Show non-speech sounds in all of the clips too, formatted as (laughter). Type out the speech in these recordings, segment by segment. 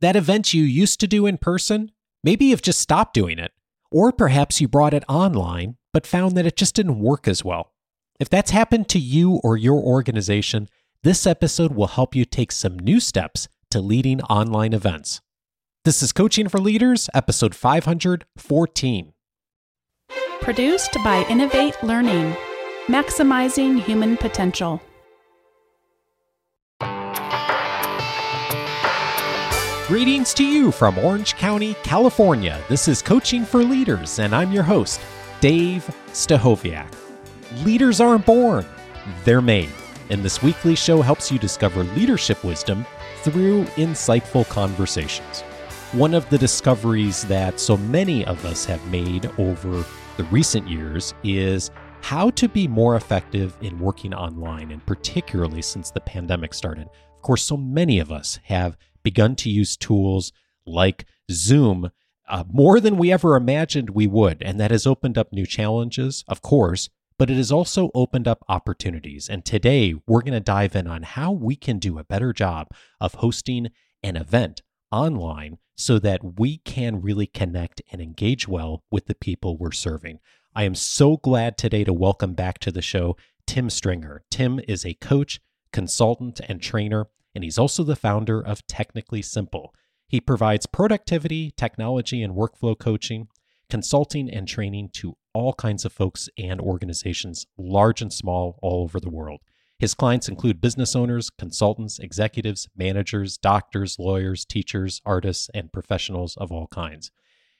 That event you used to do in person, maybe you've just stopped doing it. Or perhaps you brought it online, but found that it just didn't work as well. If that's happened to you or your organization, this episode will help you take some new steps to leading online events. This is Coaching for Leaders, episode 514. Produced by Innovate Learning, maximizing human potential. Greetings to you from Orange County, California. This is Coaching for Leaders, and I'm your host, Dave Stachowiak. Leaders aren't born, they're made. And this weekly show helps you discover leadership wisdom through insightful conversations. One of the discoveries that so many of us have made over the recent years is how to be more effective in working online, and particularly since the pandemic started. Of course, so many of us have begun to use tools like Zoom uh, more than we ever imagined we would. And that has opened up new challenges, of course, but it has also opened up opportunities. And today we're going to dive in on how we can do a better job of hosting an event online so that we can really connect and engage well with the people we're serving. I am so glad today to welcome back to the show Tim Stringer. Tim is a coach, consultant, and trainer, and he's also the founder of Technically Simple. He provides productivity, technology, and workflow coaching, consulting, and training to all kinds of folks and organizations, large and small, all over the world. His clients include business owners, consultants, executives, managers, doctors, lawyers, teachers, artists, and professionals of all kinds.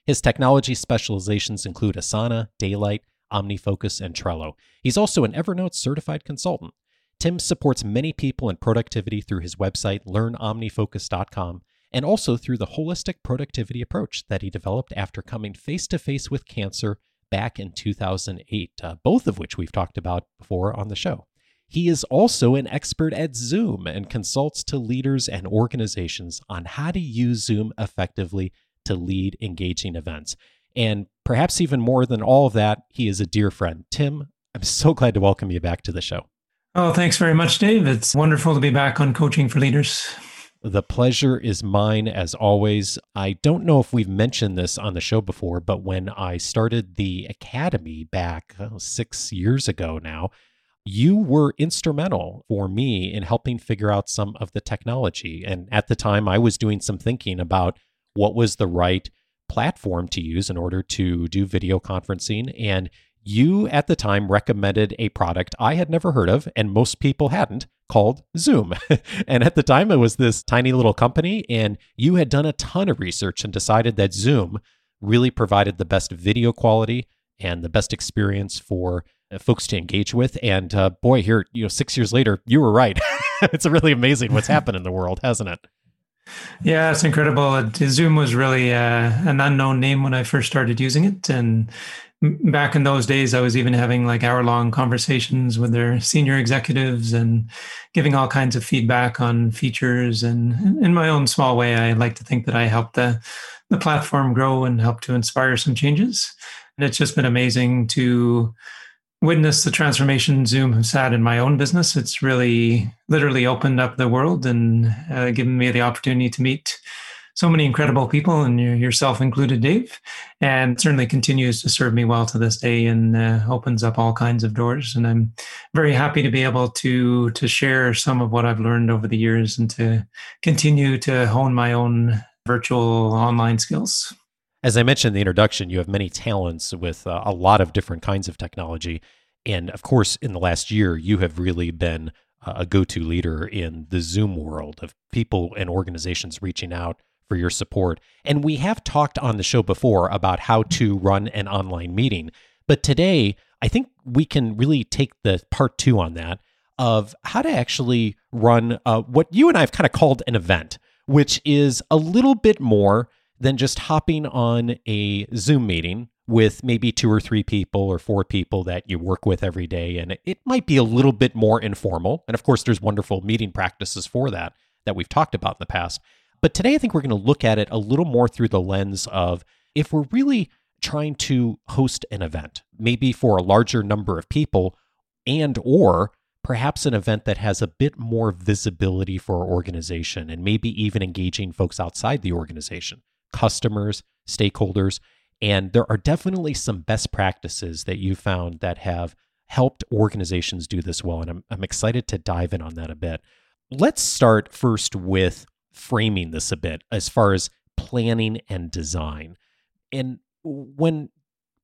His technology specializations include Asana, Daylite, OmniFocus, and Trello. He's also an Evernote certified consultant. Tim supports many people in productivity through his website, learnomnifocus.com, and also through the holistic productivity approach that he developed after coming face to face with cancer back in 2008, uh, both of which we've talked about before on the show. He is also an expert at Zoom and consults to leaders and organizations on how to use Zoom effectively to lead engaging events. And perhaps even more than all of that, he is a dear friend. Tim, I'm so glad to welcome you back to the show. Oh, thanks very much, Dave. It's wonderful to be back on Coaching for Leaders. The pleasure is mine as always. I don't know if we've mentioned this on the show before, but when I started the Academy back oh, six years ago now, you were instrumental for me in helping figure out some of the technology. And at the time, I was doing some thinking about what was the right platform to use in order to do video conferencing. And you at the time recommended a product I had never heard of, and most people hadn't, called Zoom. (laughs) and at the time, it was this tiny little company, and you had done a ton of research and decided that Zoom really provided the best video quality and the best experience for uh, folks to engage with. And uh, boy, here, you know, six years later, you were right. (laughs) it's really amazing what's happened in the world, hasn't it? Yeah, it's incredible. Zoom was really uh, an unknown name when I first started using it. And back in those days, I was even having like hour long conversations with their senior executives and giving all kinds of feedback on features. And in my own small way, I like to think that I helped the, the platform grow and help to inspire some changes. And it's just been amazing to witness the transformation Zoom has had in my own business. It's really literally opened up the world and uh, given me the opportunity to meet so many incredible people, and yourself included, Dave. And certainly continues to serve me well to this day, and uh, opens up all kinds of doors. And I'm very happy to be able to to share some of what I've learned over the years, and to continue to hone my own virtual online skills. As I mentioned in the introduction, you have many talents with uh, a lot of different kinds of technology. And of course, in the last year, you have really been a go to leader in the Zoom world of people and organizations reaching out for your support. And we have talked on the show before about how to run an online meeting. But today, I think we can really take the part two on that of how to actually run uh, what you and I have kind of called an event, which is a little bit more than just hopping on a Zoom meeting with maybe two or three people or four people that you work with every day. And it might be a little bit more informal. And of course, there's wonderful meeting practices for that that we've talked about in the past. But today, I think we're going to look at it a little more through the lens of if we're really trying to host an event, maybe for a larger number of people and or perhaps an event that has a bit more visibility for our organization and maybe even engaging folks outside the organization, customers, stakeholders. And there are definitely some best practices that you found that have helped organizations do this well. And I'm, I'm excited to dive in on that a bit. Let's start first with framing this a bit as far as planning and design. And when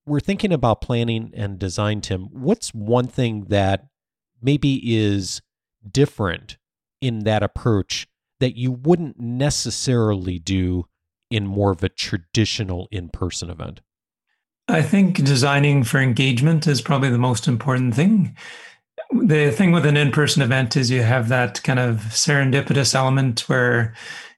we're thinking about planning and design, Tim, what's one thing that maybe is different in that approach that you wouldn't necessarily do in more of a traditional in person event? I think designing for engagement is probably the most important thing. The thing with an in person event is you have that kind of serendipitous element where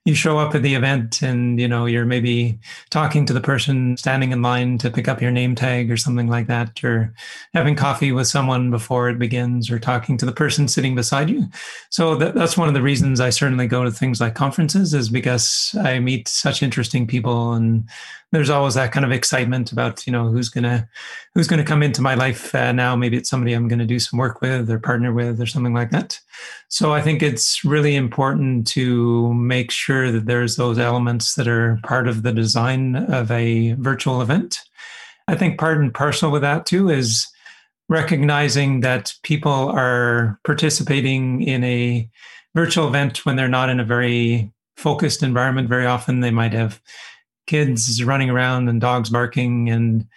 you show up at the event and you know you're maybe talking to the person standing in line to pick up your name tag or something like that you're having coffee with someone before it begins or talking to the person sitting beside you. So that, that's one of the reasons i certainly go to things like conferences is because i meet such interesting people and there's always that kind of excitement about you know who's gonna who's gonna come into my life uh, now. Maybe it's somebody i'm gonna do some work with or partner with or something like that. So i think it's really important to make sure that there's those elements that are part of the design of a virtual event. I think part and parcel with that too is recognizing that people are participating in a virtual event when they're not in a very focused environment. Very often they might have kids running around and dogs barking and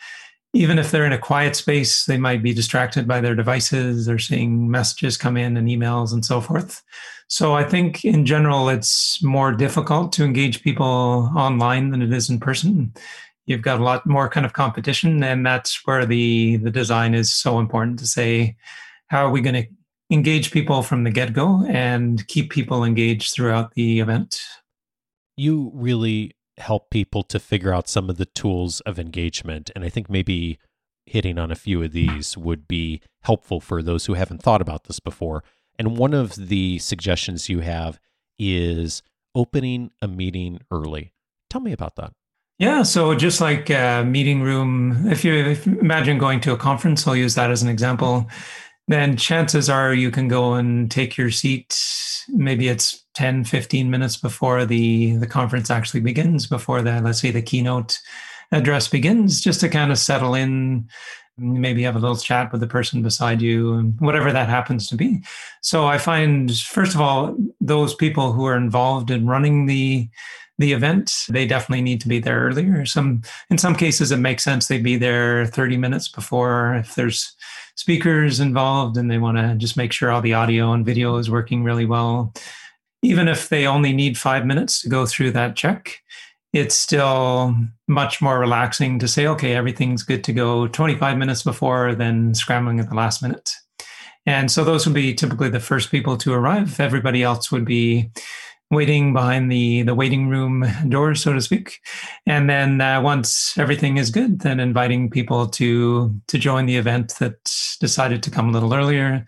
even if they're in a quiet space they might be distracted by their devices or seeing messages come in and emails and so forth. So i think in general it's more difficult to engage people online than it is in person. You've got a lot more kind of competition and that's where the the design is so important to say how are we going to engage people from the get-go and keep people engaged throughout the event? You really help people to figure out some of the tools of engagement. And I think maybe hitting on a few of these would be helpful for those who haven't thought about this before. And one of the suggestions you have is opening a meeting early. Tell me about that. Yeah, so just like a meeting room, if you, if you imagine going to a conference, I'll use that as an example then chances are you can go and take your seat maybe it's 10 15 minutes before the the conference actually begins before the let's say the keynote address begins just to kind of settle in maybe have a little chat with the person beside you and whatever that happens to be so i find first of all those people who are involved in running the the event they definitely need to be there earlier some in some cases it makes sense they'd be there 30 minutes before if there's speakers involved and they want to just make sure all the audio and video is working really well. Even if they only need five minutes to go through that check, it's still much more relaxing to say, okay, everything's good to go 25 minutes before than scrambling at the last minute. And so those would be typically the first people to arrive. Everybody else would be waiting behind the the waiting room door, so to speak. And then uh, once everything is good, then inviting people to to join the event that decided to come a little earlier,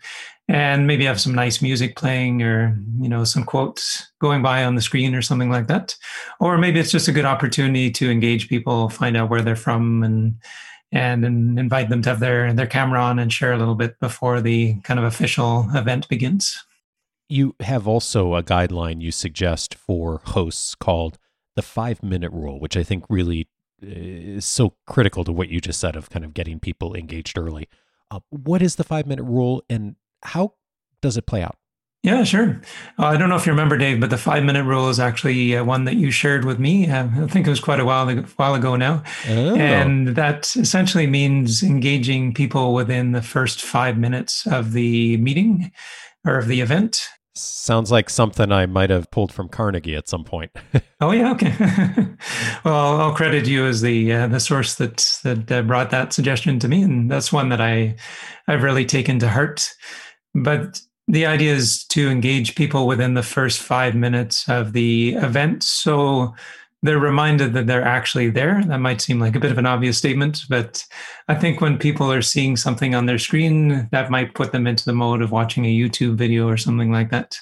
and maybe have some nice music playing or you know some quotes going by on the screen or something like that. Or maybe it's just a good opportunity to engage people, find out where they're from, and and, and invite them to have their their camera on and share a little bit before the kind of official event begins. You have also a guideline you suggest for hosts called the five minute rule, which I think really uh, is so critical to what you just said of kind of getting people engaged early. Uh, what is the five minute rule and how does it play out? Yeah, sure. Uh, I don't know if you remember, Dave, but the five minute rule is actually uh, one that you shared with me. Uh, I think it was quite a while ago, while ago now. Oh. And that essentially means engaging people within the first five minutes of the meeting or of the event. Sounds like something I might have pulled from Carnegie at some point. (laughs) oh yeah, okay. (laughs) well, I'll credit you as the uh, the source that that uh, brought that suggestion to me, and that's one that I I've really taken to heart. But the idea is to engage people within the first five minutes of the event, so they're reminded that they're actually there. That might seem like a bit of an obvious statement, but I think when people are seeing something on their screen, that might put them into the mode of watching a YouTube video or something like that.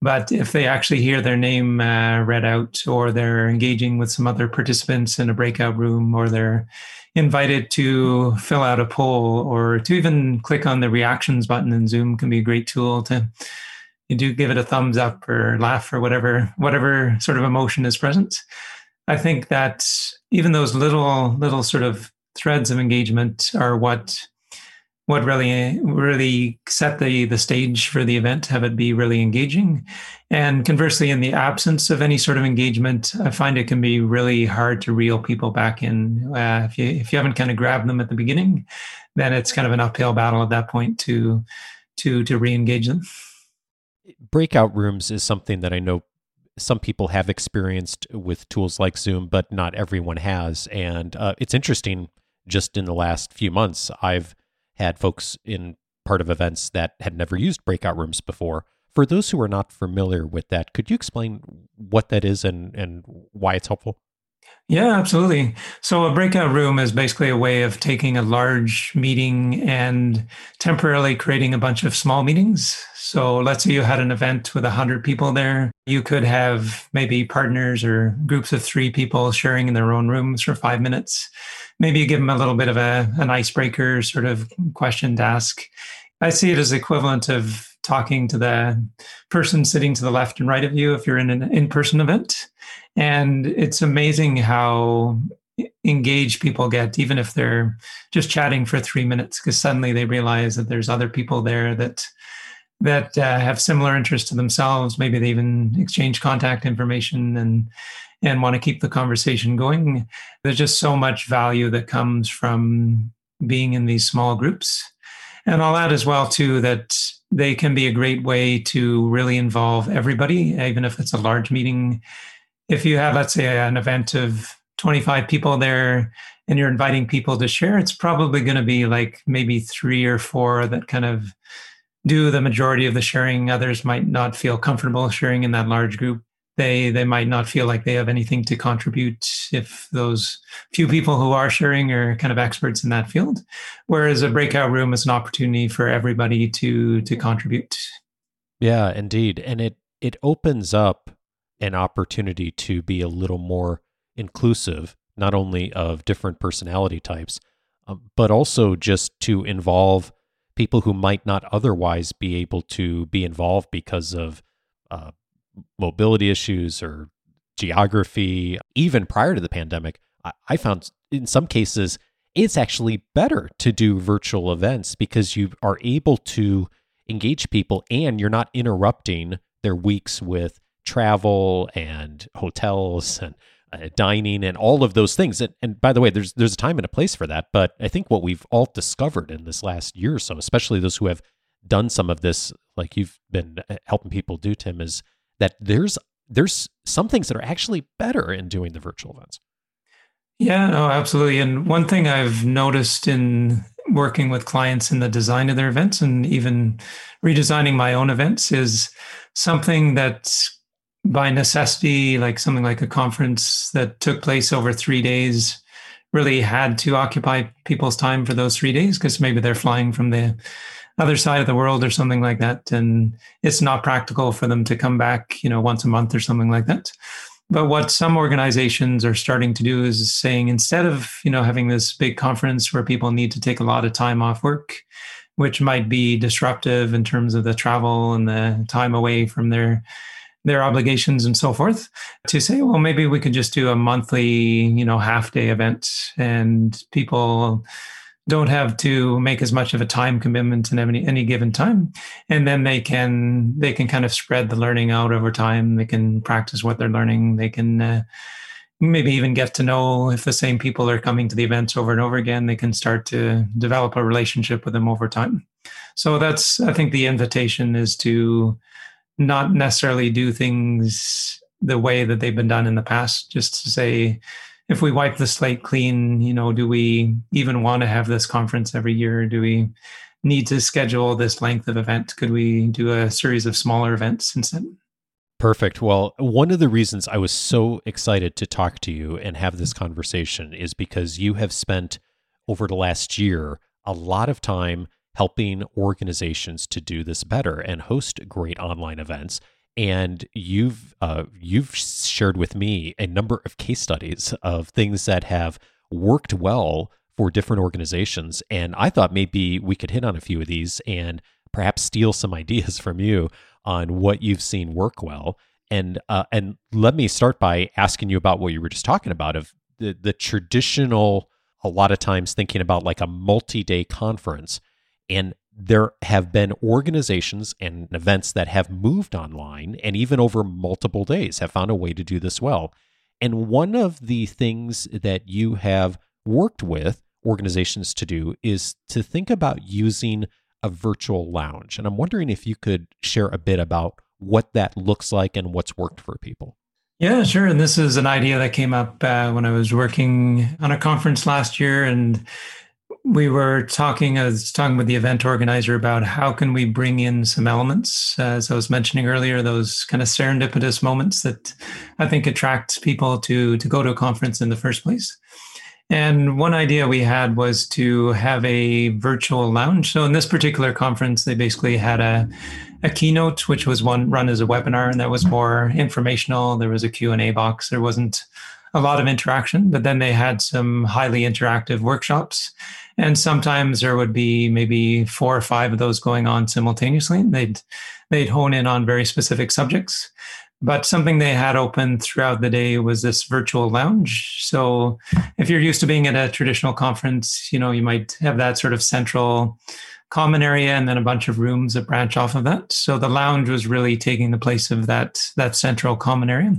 But if they actually hear their name uh, read out, or they're engaging with some other participants in a breakout room, or they're invited to fill out a poll, or to even click on the reactions button in Zoom, can be a great tool to you do give it a thumbs up or laugh or whatever whatever sort of emotion is present. I think that even those little little sort of threads of engagement are what what really really set the the stage for the event have it be really engaging. And conversely in the absence of any sort of engagement i find it can be really hard to reel people back in. Uh, if you if you haven't kind of grabbed them at the beginning then it's kind of an uphill battle at that point to to to re-engage them. Breakout rooms is something that i know some people have experienced with tools like zoom but not everyone has. And uh, it's interesting just in the last few months i've had folks in part of events that had never used breakout rooms before. For those who are not familiar with that, could you explain what that is and, and why it's helpful? Yeah, absolutely. So, a breakout room is basically a way of taking a large meeting and temporarily creating a bunch of small meetings. So, let's say you had an event with 100 people there. You could have maybe partners or groups of three people sharing in their own rooms for five minutes maybe you give them a little bit of a, an icebreaker sort of question to ask. I see it as equivalent of talking to the person sitting to the left and right of you if you're in an in-person event. And it's amazing how engaged people get, even if they're just chatting for three minutes, because suddenly they realize that there's other people there that that uh, have similar interests to themselves. Maybe they even exchange contact information and and want to keep the conversation going. There's just so much value that comes from being in these small groups. And I'll add as well too that they can be a great way to really involve everybody, even if it's a large meeting. If you have, let's say, an event of 25 people there and you're inviting people to share, it's probably going to be like maybe three or four that kind of do the majority of the sharing. Others might not feel comfortable sharing in that large group they they might not feel like they have anything to contribute if those few people who are sharing are kind of experts in that field. Whereas a breakout room is an opportunity for everybody to to contribute. Yeah indeed. And it it opens up an opportunity to be a little more inclusive not only of different personality types um, but also just to involve people who might not otherwise be able to be involved because of uh, mobility issues or geography, even prior to the pandemic, I found in some cases it's actually better to do virtual events because you are able to engage people and you're not interrupting their weeks with travel and hotels and uh, dining and all of those things. And, and by the way, there's there's a time and a place for that. But I think what we've all discovered in this last year or so, especially those who have done some of this, like you've been uh, helping people do, Tim, is that there's there's some things that are actually better in doing the virtual events. Yeah, no, absolutely. And one thing I've noticed in working with clients in the design of their events and even redesigning my own events is something that by necessity, like something like a conference that took place over three days, really had to occupy people's time for those three days because maybe they're flying from the other side of the world or something like that and it's not practical for them to come back you know once a month or something like that. But what some organizations are starting to do is saying instead of you know having this big conference where people need to take a lot of time off work which might be disruptive in terms of the travel and the time away from their their obligations and so forth to say well maybe we could just do a monthly you know half day event and people don't have to make as much of a time commitment in any any given time. And then they can they can kind of spread the learning out over time. They can practice what they're learning. They can uh, maybe even get to know if the same people are coming to the events over and over again they can start to develop a relationship with them over time. So that's i think the invitation is to not necessarily do things the way that they've been done in the past just to say if we wipe the slate clean, you know, do we even want to have this conference every year? Do we need to schedule this length of event? Could we do a series of smaller events instead? Perfect. Well, one of the reasons I was so excited to talk to you and have this conversation is because you have spent over the last year a lot of time helping organizations to do this better and host great online events. And you've uh, you've shared with me a number of case studies of things that have worked well for different organizations. And I thought maybe we could hit on a few of these and perhaps steal some (laughs) ideas from you on what you've seen work well. And uh, and let me start by asking you about what you were just talking about of the the traditional. A lot of times thinking about like a multi-day conference, and there have been organizations and events that have moved online and even over multiple days have found a way to do this well. And one of the things that you have worked with organizations to do is to think about using a virtual lounge. And I'm wondering if you could share a bit about what that looks like and what's worked for people. Yeah, sure. And this is an idea that came up uh, when I was working on a conference last year, and we were talking. I was talking with the event organizer about how can we bring in some elements, as I was mentioning earlier, those kind of serendipitous moments that I think attract people to to go to a conference in the first place. And one idea we had was to have a virtual lounge. So in this particular conference, they basically had a, a keynote, which was one run as a webinar, and that was more informational. There was a Q&A box. There wasn't a lot of interaction, but then they had some highly interactive workshops. And sometimes there would be maybe four or five of those going on simultaneously. They'd they'd hone in on very specific subjects. But something they had open throughout the day was this virtual lounge. So if you're used to being at a traditional conference, you know, you might have that sort of central common area and then a bunch of rooms that branch off of that. So the lounge was really taking the place of that that central common area.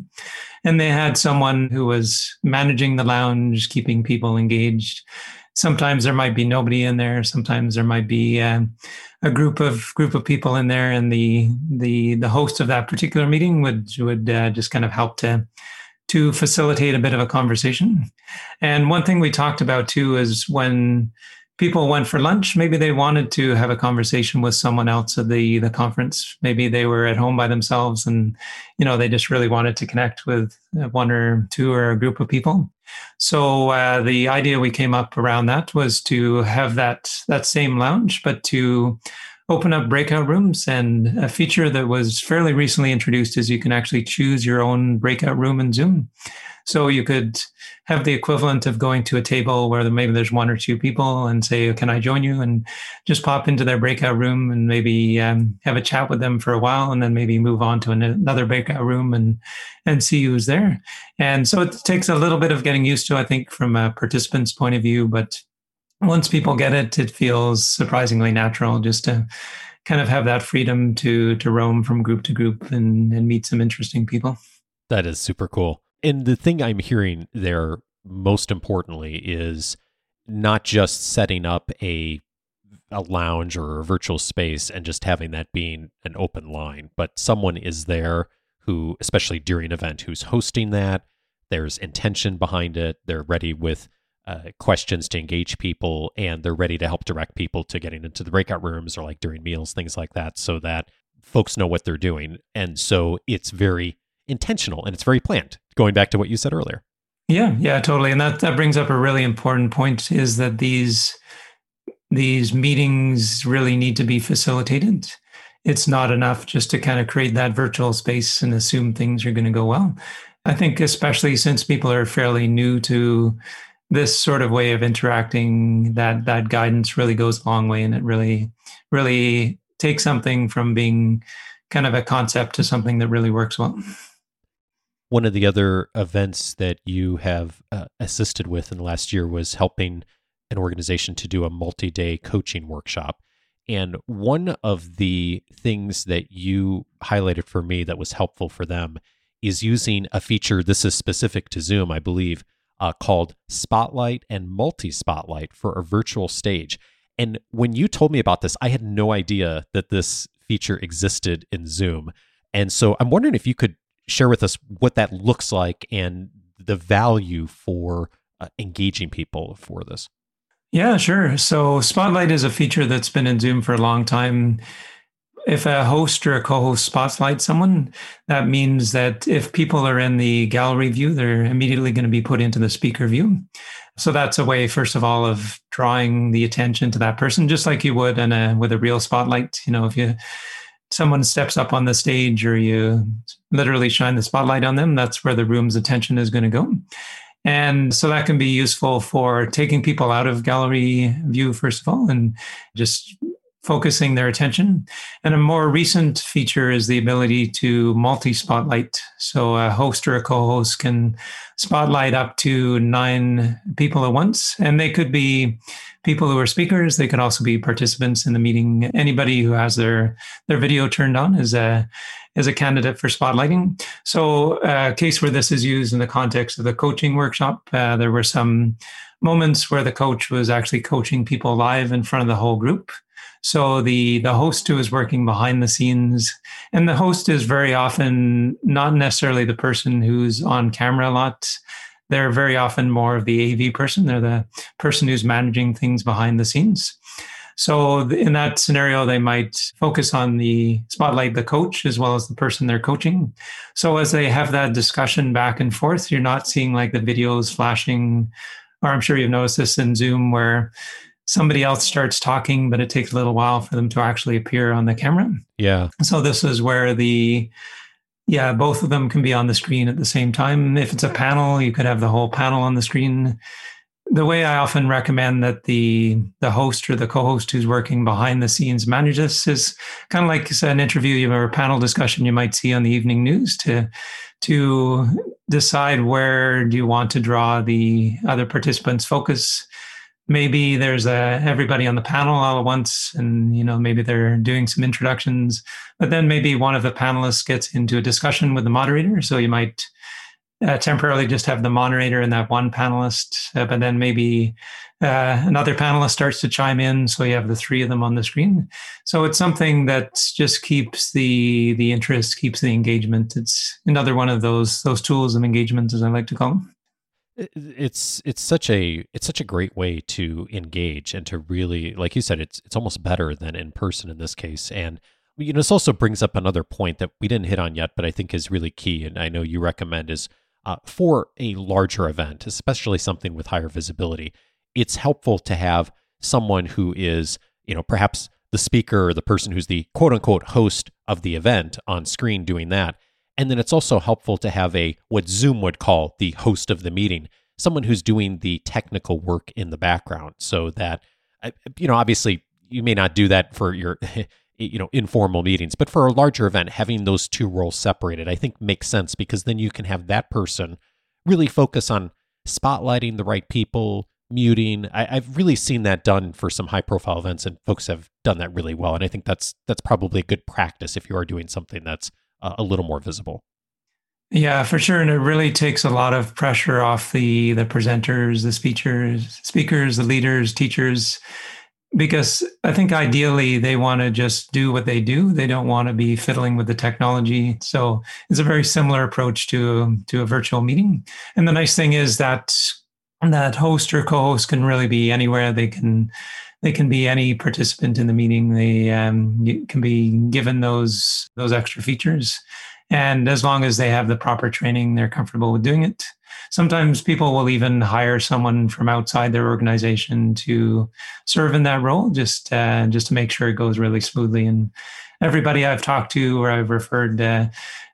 And they had someone who was managing the lounge, keeping people engaged sometimes there might be nobody in there. Sometimes there might be uh, a group of group of people in there and the the the host of that particular meeting would would uh, just kind of help to to facilitate a bit of a conversation. And one thing we talked about too is when people went for lunch. Maybe they wanted to have a conversation with someone else at the the conference. Maybe they were at home by themselves and you know they just really wanted to connect with one or two or a group of people. So uh, the idea we came up around that was to have that that same lounge but to open up breakout rooms. And a feature that was fairly recently introduced is you can actually choose your own breakout room in zoom so you could have the equivalent of going to a table where maybe there's one or two people and say, "Can I join you?" and just pop into their breakout room and maybe um, have a chat with them for a while, and then maybe move on to another breakout room and and see who's there. And so it takes a little bit of getting used to, I think, from a participant's point of view, but once people get it, it feels surprisingly natural just to kind of have that freedom to to roam from group to group and, and meet some interesting people. That is super cool and the thing I'm hearing there most importantly is not just setting up a a lounge or a virtual space and just having that being an open line, but someone is there who, especially during an event, who's hosting that. There's intention behind it. They're ready with uh, questions to engage people, and they're ready to help direct people to getting into the breakout rooms or like during meals, things like that, so that folks know what they're doing. And so it's very intentional and it's very planned going back to what you said earlier. Yeah, yeah, totally. And that, that brings up a really important point is that these these meetings really need to be facilitated. It's not enough just to kind of create that virtual space and assume things are going to go well. I think especially since people are fairly new to this sort of way of interacting, that that guidance really goes a long way and it really, really takes something from being kind of a concept to something that really works well one of the other events that you have uh, assisted with in the last year was helping an organization to do a multi day coaching workshop. And one of the things that you highlighted for me that was helpful for them is using a feature, this is specific to Zoom, I believe, uh, called Spotlight and Multi Spotlight for a virtual stage. And when you told me about this, I had no idea that this feature existed in Zoom. And so I'm wondering if you could share with us what that looks like and the value for uh, engaging people for this. Yeah, sure. So Spotlight is a feature that's been in Zoom for a long time. If a host or a co-host spotlight someone, that means that if people are in the gallery view, they're immediately going to be put into the speaker view. So that's a way, first of all, of drawing the attention to that person, just like you would in a with a real spotlight. You know, if you someone steps up on the stage or you literally shine the spotlight on them, that's where the room's attention is going to go. And so that can be useful for taking people out of gallery view, first of all, and just focusing their attention. And a more recent feature is the ability to multi spotlight. So a host or a co host can spotlight up to nine people at once. And they could be people who are speakers. They could also be participants in the meeting. Anybody who has their, their video turned on is a, is a candidate for spotlighting. So a case where this is used in the context of the coaching workshop, uh, there were some moments where the coach was actually coaching people live in front of the whole group. So the the host who is working behind the scenes, and the host is very often not necessarily the person who's on camera a lot. They're very often more of the AV person. They're the person who's managing things behind the scenes. So in that scenario, they might focus on the spotlight the coach as well as the person they're coaching. So as they have that discussion back and forth, you're not seeing like the videos flashing, or I'm sure you've noticed this in Zoom where somebody else starts talking, but it takes a little while for them to actually appear on the camera. Yeah. So this is where the yeah, both of them can be on the screen at the same time. If it's a hmm. panel, you could have the whole panel on the screen. The way I often recommend that the the host or the co-host who's working behind the scenes manage this is kind of like an interview or a panel discussion you might see on the evening news to to decide where do you want to draw the other participants' focus maybe there's a everybody on the panel all at once and you know maybe they're doing some introductions but then maybe one of the panelists gets into a discussion with the moderator. So you might uh, temporarily just have the moderator and that one panelist uh, but then maybe uh, another panelist starts to chime in. So you have the three of them on the screen. So it's something that just keeps the the interest keeps the engagement. It's another one of those those tools of engagement as i like to call them it's it's such a it's such a great way to engage and to really like you said it's it's almost better than in person in this case. And you know this also brings up another point that we didn't hit on yet but i think is really key and i know you recommend is uh, for a larger event especially something with higher visibility it's helpful to have someone who is you know perhaps the speaker or the person who's the quote unquote host of the event on screen doing that and then it's also helpful to have a what Zoom would call the host of the meeting, someone who's doing the technical work in the background so that you know obviously you may not do that for your (laughs) you know informal meetings but for a larger event having those two roles separated i think makes sense because then you can have that person really focus on spotlighting the right people muting. I, have really seen that done for some high profile events and folks have done that really well and i think that's that's probably a good practice if you are doing something that's uh, a little more visible. Yeah, for sure, and it really takes a lot of pressure off the the presenters, the speakers, speakers, the leaders, teachers, because I think ideally they want to just do what they do. They don't want to be fiddling with the technology. So it's a very similar approach to to a virtual meeting. And the nice thing is that that host or co-host can really be anywhere. They can they can be any participant in the meeting. They um, can be given those those extra features, and as long as they have the proper training, they're comfortable with doing it. Sometimes people will even hire someone from outside their organization to serve in that role, just uh, just to make sure it goes really smoothly. And everybody I've talked to or I've referred uh,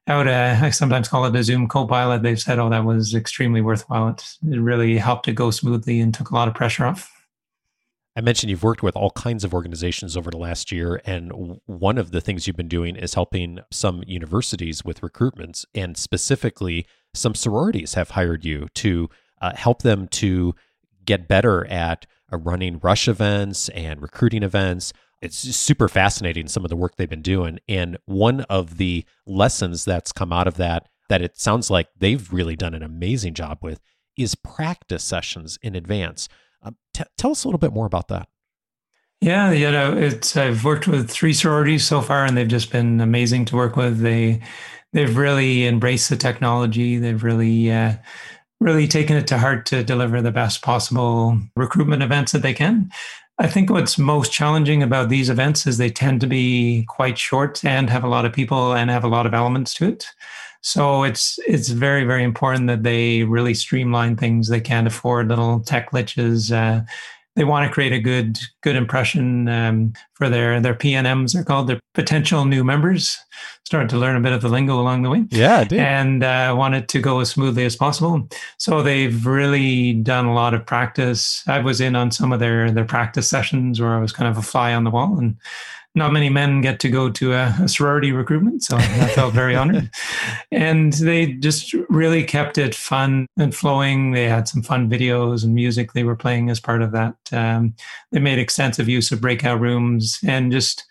out, uh, I sometimes call it a Zoom co-pilot. They've said, "Oh, that was extremely worthwhile. It, it really helped it go smoothly and took a lot of pressure off." I mentioned you've worked with all kinds of organizations over the last year, and one of the things you've been doing is helping some universities with recruitments, and specifically, some sororities have hired you to uh, help them to get better at uh, running rush events and recruiting events. It's super fascinating some of the work they've been doing, and one of the lessons that's come out of that that it sounds like they've really done an amazing job with is practice sessions in advance um, t- tell us a little bit more about that. Yeah, you know, it's I've worked with three sororities so far, and they've just been amazing to work with. They they've really embraced the technology. They've really uh, really taken it to heart to deliver the best possible recruitment events that they can. I think what's most challenging about these events is they tend to be quite short and have a lot of people and have a lot of elements to it. So it's it's very very important that they really streamline things. They can't afford little tech glitches. Uh, they want to create a good good impression um, for their their PNMs. They're called their potential new members. Started to learn a bit of the lingo along the way. Yeah, and uh, want it to go as smoothly as possible. So they've really done a lot of practice. I was in on some of their their practice sessions where I was kind of a fly on the wall and not many men get to go to a, a sorority recruitment, so I felt very honored. (laughs) And they just really kept it fun and flowing. They had some fun videos and music they were playing as part of that. Um, they made extensive use of breakout rooms and just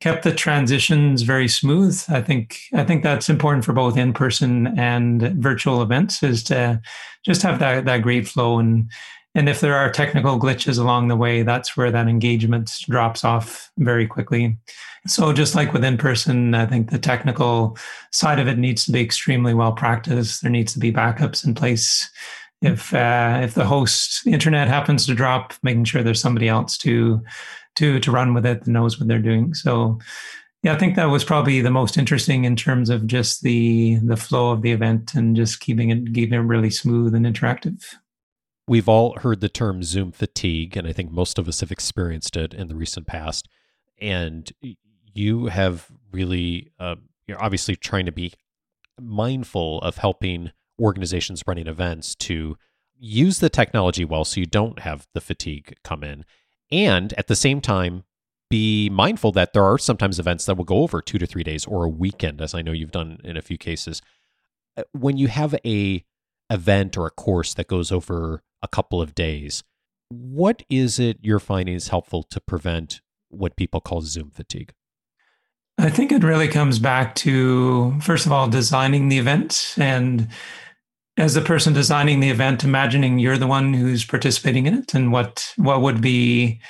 kept the transitions very smooth. I think I think that's important for both in person and virtual events is to just have that that great flow and and if there are technical glitches along the way, that's where that engagement drops off very quickly. So, just like with in person, I think the technical side of it needs to be extremely well practiced. There needs to be backups in place. If uh, if the host internet happens to drop, making sure there's somebody else to to to run with it that knows what they're doing. So, yeah, I think that was probably the most interesting in terms of just the the flow of the event and just keeping it keeping it really smooth and interactive. We've all heard the term Zoom fatigue, and I think most of us have experienced it in the recent past. And you have really, uh, you're obviously trying to be mindful of helping organizations running events to use the technology well so you don't have the fatigue come in. And at the same time, be mindful that there are sometimes events that will go over two to three days or a weekend, as I know you've done in a few cases. Uh, when you have a event or a course that goes over a couple of days. What is it you're finding is helpful to prevent what people call Zoom fatigue? I think it really comes back to, first of all, designing the event. And as the person designing the event, imagining you're the one who's participating in it and what, what would be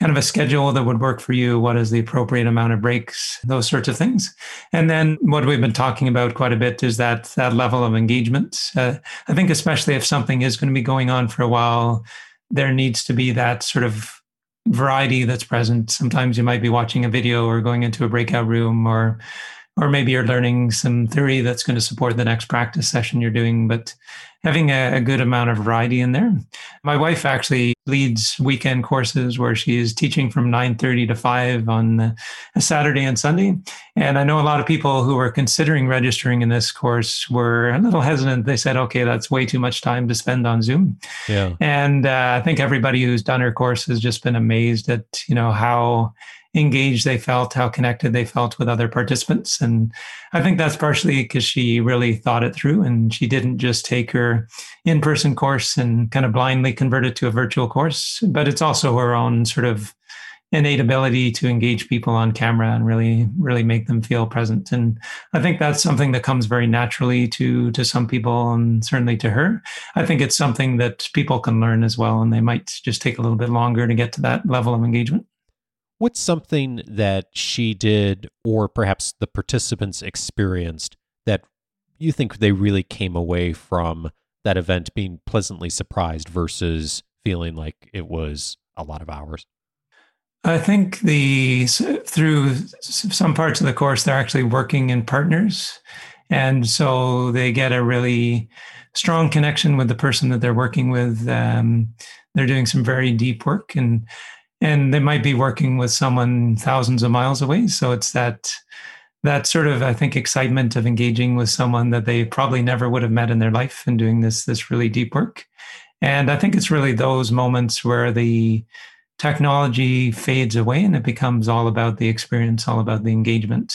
kind of a schedule that would work for you. What is the appropriate amount of breaks? Those sorts of things. And then what we've been talking about quite a bit is that that level of engagement. Uh, I think especially if something is going to be going on for a while, there needs to be that sort of variety that's present. Sometimes you might be watching a video or going into a breakout room or or maybe you're learning some theory that's going to support the next practice session you're doing, but having a, a, good amount of variety in there. My wife actually leads weekend courses where she is teaching from 9.30 to 5 on a Saturday and Sunday. And I know a lot of people who were considering registering in this course were a little hesitant. They said, okay, that's way too much time to spend on Zoom. Yeah. And uh, I think everybody who's done her course has just been amazed at, you know, how engaged they felt, how connected they felt with other participants. And I think that's partially because she really thought it through and she didn't just take her in person course and kind of blindly convert it to a virtual course, but it's also her own sort of innate ability to engage people on camera and really really make them feel present. And i think that's something that comes very naturally to to some people and certainly to her. I think it's something that people can learn as well and they might just take a little bit longer to get to that level of engagement. What's something that she did, or perhaps the participants experienced, that you think they really came away from that event being pleasantly surprised versus feeling like it was a lot of hours? I think the through some parts of the course they're actually working in partners, and so they get a really strong connection with the person that they're working with. Um, they're doing some very deep work, and and they might be working with someone thousands of miles away so it's that that sort of i think excitement of engaging with someone that they probably never would have met in their life and doing this this really deep work. And i think it's really those moments where the technology fades away and it becomes all about the experience all about the engagement.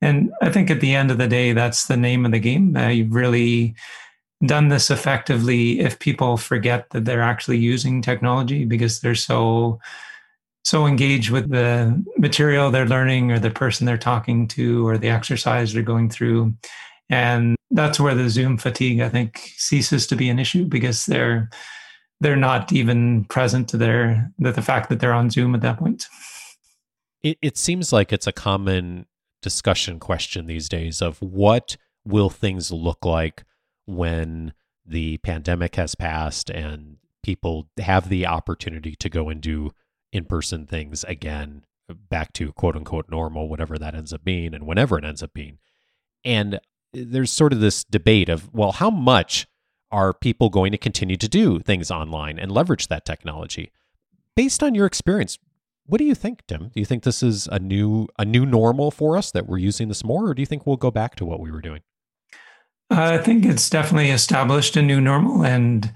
And i think at the end of the day that's the name of the game. Uh, you've really done this effectively if people forget that they're actually using technology because they're so so engaged with the material they're learning or the person they're talking to or the exercise they're going through. And that's where the zoom fatigue i think ceases to be an issue because they're they're not even present to their that the fact that they're on zoom at that point. It, it seems like it's a common discussion question these days of what will things look like when the pandemic has passed and people have the opportunity to go and do in person things again, uh, back to quote unquote normal, whatever that ends up being, and whenever it ends up being. And uh, there's sort of this debate of, well, how much are people going to continue to do things online and leverage that technology? based on your experience, what do you think, Tim? Do you think this is a new a new normal for us that we're using this more, or do you think we'll go back to what we were doing? I think it's definitely established a new normal, and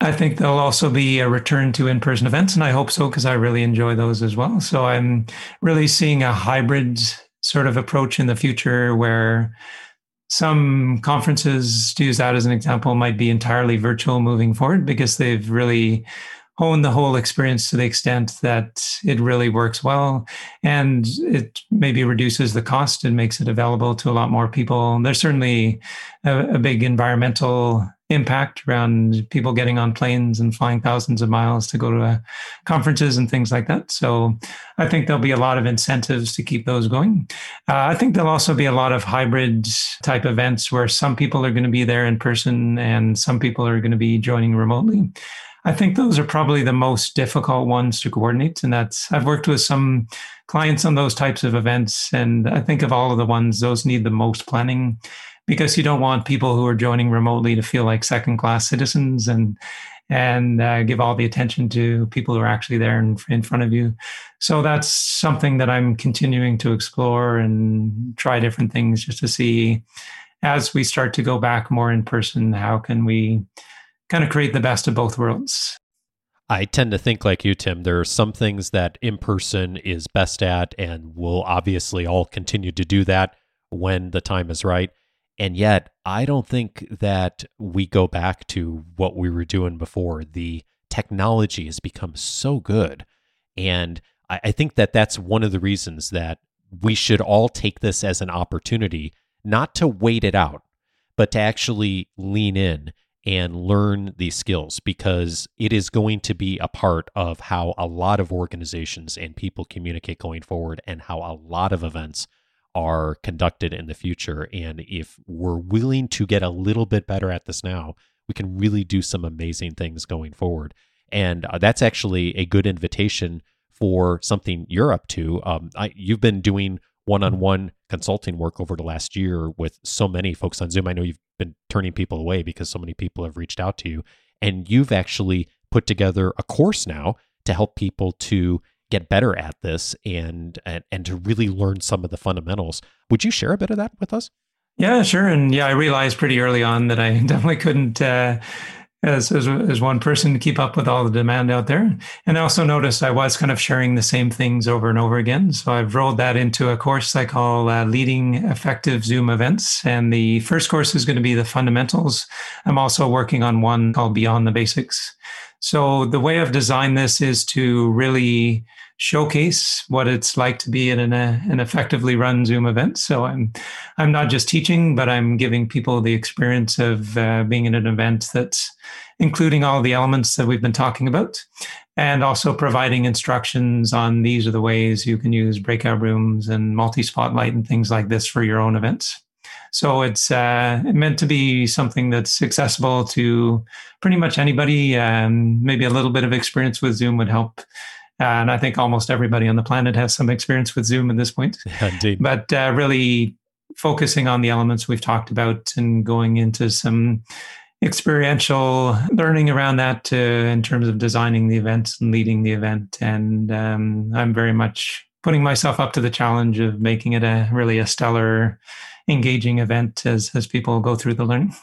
I think there'll also be a return to in person events, and I hope so because I really enjoy those as well. So I'm really seeing a hybrid sort of approach in the future where some conferences, to use that as an example, might be entirely virtual moving forward because they've really hone the whole experience to the extent that it really works well and it maybe reduces the cost and makes it available to a lot more people. There's certainly a, a, big environmental impact around people getting on planes and flying thousands of miles to go to uh, conferences and things like that. So I think there'll be a lot of incentives to keep those going. Uh, I think there'll also be a lot of hybrid type events where some people are going to be there in person and some people are going to be joining remotely. I think those are probably the most difficult ones to coordinate. And that's, I've worked with some clients on those types of events. And I think of all of the ones, those need the most planning because you don't want people who are joining remotely to feel like second class citizens and, and uh, give all the attention to people who are actually there in, in front of you. So that's something that I'm continuing to explore and try different things just to see as we start to go back more in person, how can we kind of create the best of both worlds. I tend to think like you, Tim. There are some things that in person is best at, and we'll obviously all continue to do that when the time is right. And yet, I don't think that we go back to what we were doing before. The technology has become so good. And I, I think that that's one of the reasons that we should all take this as an opportunity, not to wait it out, but to actually lean in and learn these skills because it is going to be a part of how a lot of organizations and people communicate going forward and how a lot of events are conducted in the future. And if we're willing to get a little bit better at this now, we can really do some amazing things going forward. And uh, that's actually a good invitation for something you're up to. Um, I, you've been doing one-on-one consulting work over the last year with so many folks on Zoom. I know you've been turning people away because so many people have reached out to you and you've actually put together a course now to help people to get better at this and and, and to really learn some of the fundamentals. Would you share a bit of that with us? Yeah, sure. And yeah, I realized pretty early on that I (laughs) definitely couldn't uh, as, as, as one person keep up with all the demand out there. And I also noticed I was kind of sharing the same things over and over again. So I've rolled that into a course I call uh, Leading Effective Zoom Events. And the first course is going to be the fundamentals. I'm also working on one called Beyond the Basics. So the way I've designed this is to really showcase what it's like to be in an, uh, an effectively run Zoom event. So I'm I'm not just teaching, but I'm giving people the experience of uh, being in an event that's including all the elements that we've been talking about, and also providing instructions on these are the ways you can use breakout rooms and multi spotlight and things like this for your own events. So it's uh, meant to be something that's accessible to pretty much anybody. Um, maybe a little bit of experience with Zoom would help and I think almost everybody on the planet has some experience with Zoom at this point. (laughs) Yeah, indeed. But uh, really focusing on the elements we've talked about and going into some experiential learning around that uh, in terms of designing the event and leading the event. And um, I'm very much putting myself up to the challenge of making it a really a stellar, engaging event as as people go through the learning.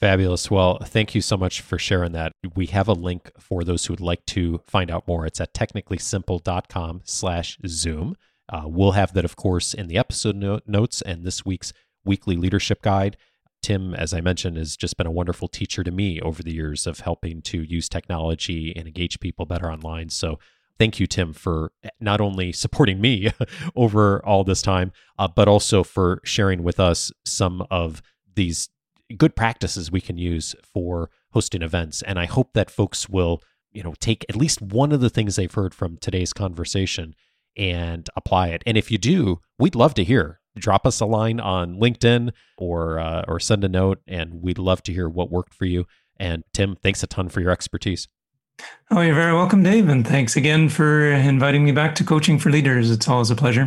Fabulous. Well, thank you so much for sharing that. We have a link for those who would like to find out more. It's at technicallysimple.com slash Zoom. Uh, we'll have that, of course, in the episode no- notes and this week's weekly leadership guide. Tim, as I mentioned, has just been a wonderful teacher to me over the years of helping to use technology and engage people better online. So thank you, Tim, for not only supporting me (laughs) over all this time, uh, but also for sharing with us some of these good practices we can use for hosting events. And I hope that folks will, you know, take at least one of the things they've heard from today's conversation and apply it. And if you do, we'd love to hear. Drop us a line on LinkedIn or uh, or send a note, and we'd love to hear what worked for you. And Tim, thanks a ton for your expertise. Oh, you're very welcome, Dave. And thanks again for inviting me back to Coaching for Leaders. It's always a pleasure.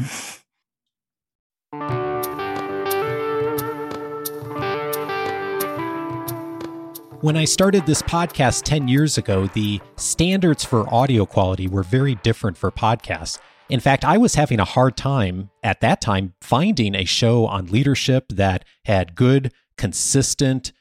When I started this podcast 10 years ago, the standards for audio quality were very different for podcasts. In fact, I was having a hard time at that time finding a show on leadership that had good, consistent,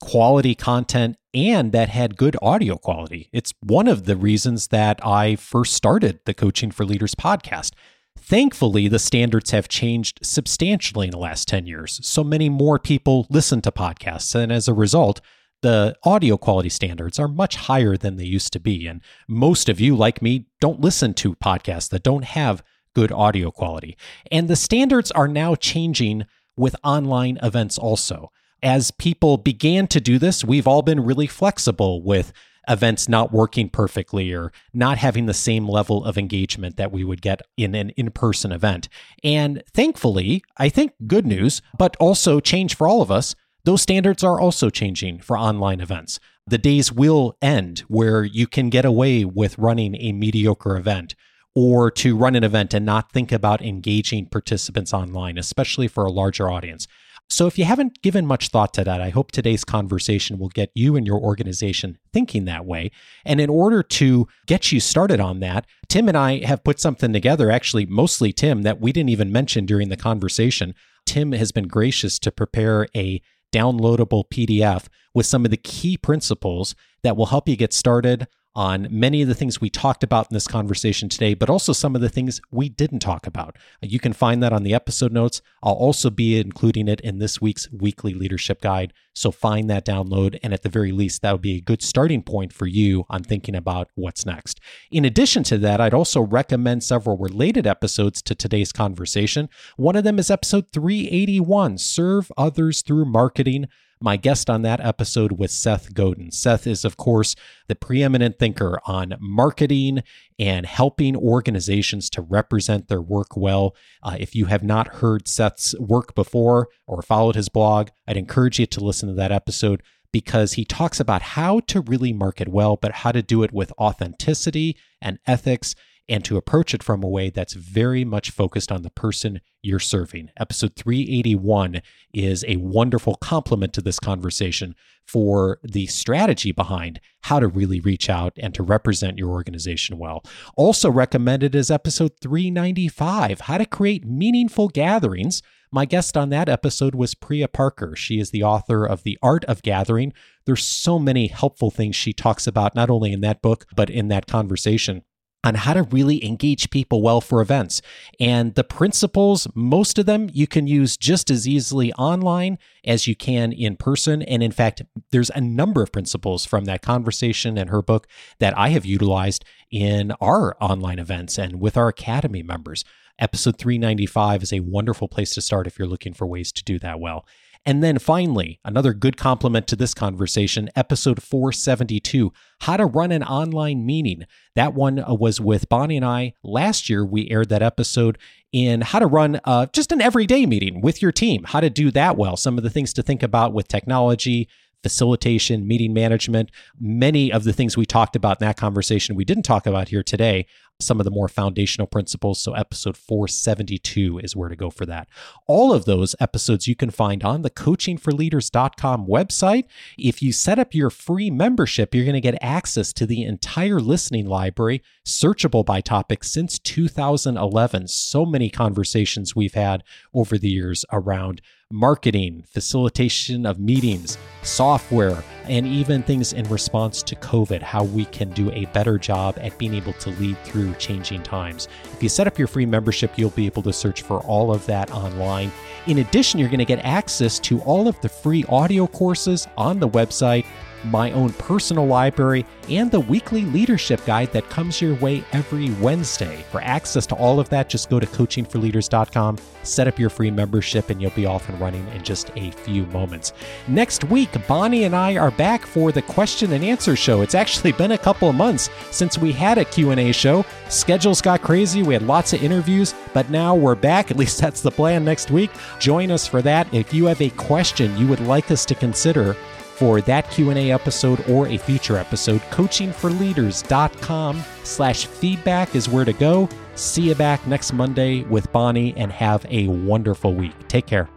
quality content and that had good audio quality. It's one of the reasons that I first started the Coaching for Leaders podcast. Thankfully, the standards have changed substantially in the last 10 years. So many more people listen to podcasts. And as a result, the audio quality standards are much higher than they used to be. And most of you, like me, don't listen to podcasts that don't have good audio quality. And the standards are now changing with online events also. As people began to do this, we've all been really flexible with events not working perfectly or not having the same level of engagement that we would get in an in person event. And thankfully, I think good news, but also change for all of us. Those standards are also changing for online events. The days will end where you can get away with running a mediocre event or to run an event and not think about engaging participants online, especially for a larger audience. So, if you haven't given much thought to that, I hope today's conversation will get you and your organization thinking that way. And in order to get you started on that, Tim and I have put something together, actually, mostly Tim, that we didn't even mention during the conversation. Tim has been gracious to prepare a downloadable PDF with some of the key principles that will help you get started on many of the things we talked about in this conversation today, but also some of the things we didn't talk about. You can find that on the episode notes. I'll also be including it in this week's weekly leadership guide. So find that download. And at the very least, that would be a good starting point for you on thinking about what's next. In addition to that, I'd also recommend several related episodes to today's conversation. One of them is episode 381 Serve Others Through Marketing my guest on that episode was Seth Godin. Seth is, of course, the preeminent thinker on marketing and helping organizations to represent their work well. Uh, if you have not heard Seth's work before or followed his blog, I'd encourage you to listen to that episode because he talks about how to really market well, but how to do it with authenticity and ethics and to approach it from a way that's very much focused on the person you're serving. Episode 381 is a wonderful complement to this conversation for the strategy behind how to really reach out and to represent your organization well. Also recommended is episode 395 How to Create Meaningful Gatherings. My guest on that episode was Priya Parker. She is the author of The Art of Gathering. There's so many helpful things she talks about, not only in that book, but in that conversation on how to really engage people well for events. And the principles, most of them you can use just as easily online as you can in person. And in fact, there's a number of principles from that conversation and her book that I have utilized in our online events and with our Academy members. Episode 395 is a wonderful place to start if you're looking for ways to do that well. And then finally, another good complement to this conversation, episode 472 How to Run an Online Meeting. That one uh, was with Bonnie and I. Last year, we aired that episode in how to run uh, just an everyday meeting with your team, how to do that well, some of the things to think about with technology, facilitation, meeting management, many of the things we talked about in that conversation we didn't talk about here today, some of the more foundational principles. So, episode 472 is where to go for that. All of those episodes you can find on the coachingforleaders.com website. If you set up your free membership, you're going to get access to the entire listening library, searchable by topic since 2011. So many conversations we've had over the years around marketing, facilitation of meetings, software, and even things in response to COVID, how we can do a better job at being able to lead through changing times. If you set up your free membership, you'll be able to search for all of that online. In addition, you're going to get access to all of the free audio courses on the website my own personal library, and the weekly leadership guide that comes your way every Wednesday. For access to all of that, just go to coachingforleaders.com, set up your free membership, and you'll be off and running in just a few moments. Next week, Bonnie and I are back for the question and answer show. It's actually been a couple of months since we had a Q&A show. Schedules got crazy. We had lots of interviews, but now we're back. (laughs) At least that's the plan next week. Join us for that. If you have a question you would like us to consider, for that q&a episode or a future episode coachingforleaders.com slash feedback is where to go. See you back next monday with bonnie and have a wonderful week. Take care